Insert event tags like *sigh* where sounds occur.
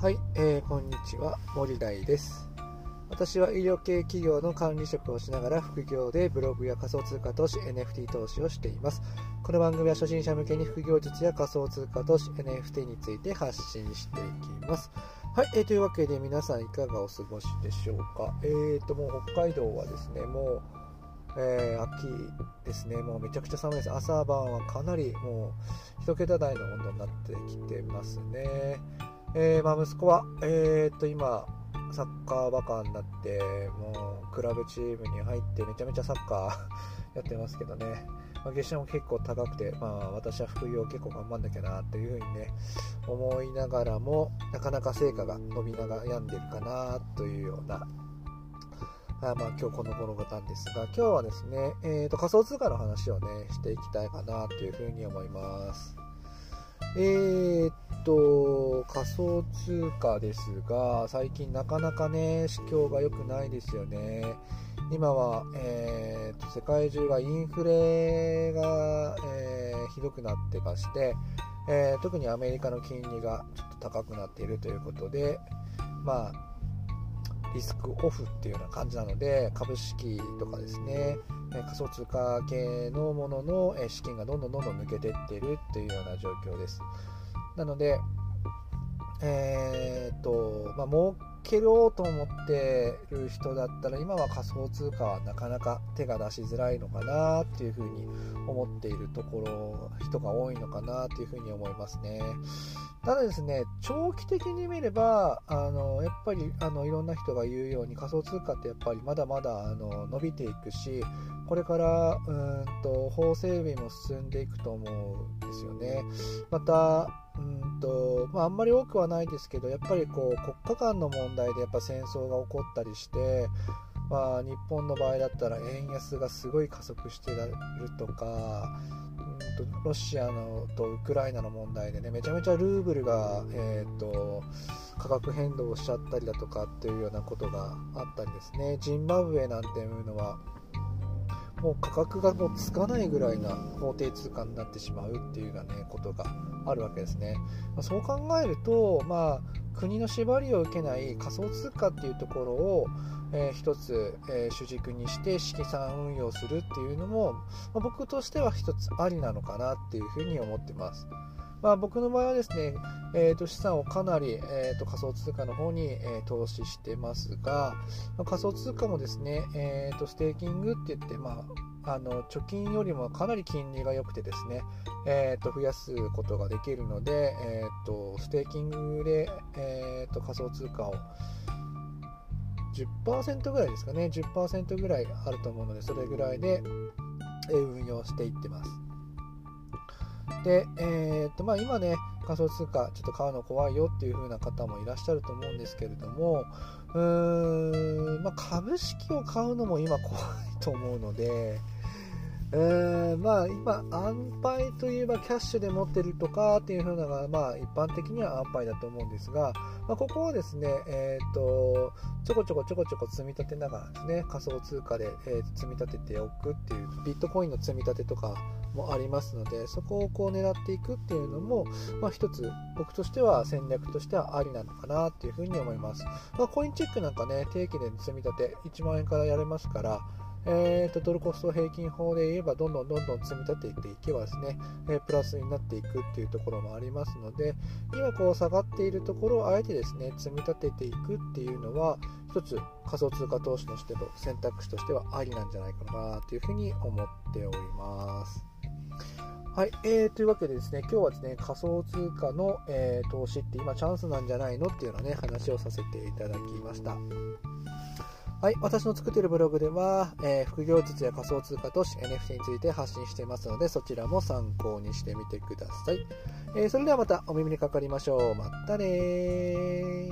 はい、えー、こんにちは。森大です。私は医療系企業の管理職をしながら副業でブログや仮想通貨投資 NFT 投資をしています。この番組は初心者向けに副業術や仮想通貨投資 NFT について発信していきます。はい、えー、というわけで皆さんいかがお過ごしでしょうか。えーともう北海道はですねもうえー、秋ですね、もうめちゃくちゃ寒いです。朝晩はかなりもう1桁台の温度になってきてますね。えー、まあ、息子は、えー、っと今、サッカーバカになって、もうクラブチームに入ってめちゃめちゃサッカー *laughs* やってますけどね、まあ、月謝も結構高くて、まあ、私は副業結構頑張んなきゃなというふうにね、思いながらも、なかなか成果が伸び悩んでるかなというようなあまあ、今日この頃なんですが、今日はですね、えーと、仮想通貨の話をね、していきたいかなというふうに思います。えー、っと、仮想通貨ですが、最近なかなかね、市況が良くないですよね。今は、えー、と世界中がインフレが、えー、ひどくなってまして、えー、特にアメリカの金利がちょっと高くなっているということで、まあ、リスクオフっていうような感じなので株式とかですね仮想通貨系のものの資金がどんどんどんどん抜けていっているっていうような状況ですなのでえー、っとまあ儲けろうと思ってる人だったら今は仮想通貨はなかなか手が出しづらいのかなっていうふうに思っているところ人が多いのかなというふうに思いますねただですね、長期的に見れば、あのやっぱりあのいろんな人が言うように仮想通貨ってやっぱりまだまだあの伸びていくし、これからうんと法整備も進んでいくと思うんですよね。また、とまあ、あんまり多くはないですけど、やっぱりこう国家間の問題でやっぱ戦争が起こったりして、まあ、日本の場合だったら円安がすごい加速してるとか、うんとロシアのとウクライナの問題でねめちゃめちゃルーブルが、えーと、価格変動しちゃったりだとかっていうようなことがあったりですね。ジンバブエなんていうのはもう価格がもうつかないぐらいな法定通貨になってしまうっていうような、ね、ことがあるわけですね。まあ、そう考えると、まあ、国の縛りを受けない仮想通貨っていうところを、えー、一つ、えー、主軸にして資産運用するっていうのも、まあ、僕としては一つありなのかなっていうふうに思ってます。まあ、僕の場合はですね、えー、と資産をかなり、えー、と仮想通貨の方に、えー、投資してますが、まあ、仮想通貨もですね、えー、とステーキングって言って、まあ、あの貯金よりもかなり金利が良くてですね、えー、と増やすことができるので、えー、とステーキングで、えー、と仮想通貨を10%ぐらいですかね10%ぐらいあると思うのでそれぐらいで運用していってます。で、えー、とまあ、今ね仮想通貨ちょっと買うの怖いよっていう風な方もいらっしゃると思うんですけれどもうーん、まあ、株式を買うのも今怖いと思うのでえー、まあ今、安牌といえばキャッシュで持ってるとかっていう風なのが、まあ一般的には安牌だと思うんですが、まあ、ここをですね、えっ、ー、と、ちょこちょこちょこちょこ積み立てながらですね、仮想通貨で、えー、積み立てておくっていう、ビットコインの積み立てとかもありますので、そこをこう狙っていくっていうのも、まあ一つ僕としては戦略としてはありなのかなっていう風に思います。まあコインチェックなんかね、定期で積み立て1万円からやれますから、えーと、ドルコスト平均法で言えばどんどんどんどん積み立てていけばですね、えー、プラスになっていくっていうところもありますので今こう下がっているところをあえてですね積み立てていくっていうのは一つ仮想通貨投資のしての選択肢としてはありなんじゃないかなというふうに思っております。はい、えー、というわけでですね、今日はですね、仮想通貨の、えー、投資って今チャンスなんじゃないのっていうようなね、話をさせていただきました。はい、私の作っているブログでは、えー、副業術や仮想通貨投資 NFT について発信していますので、そちらも参考にしてみてください。えー、それではまたお耳にかかりましょう。またね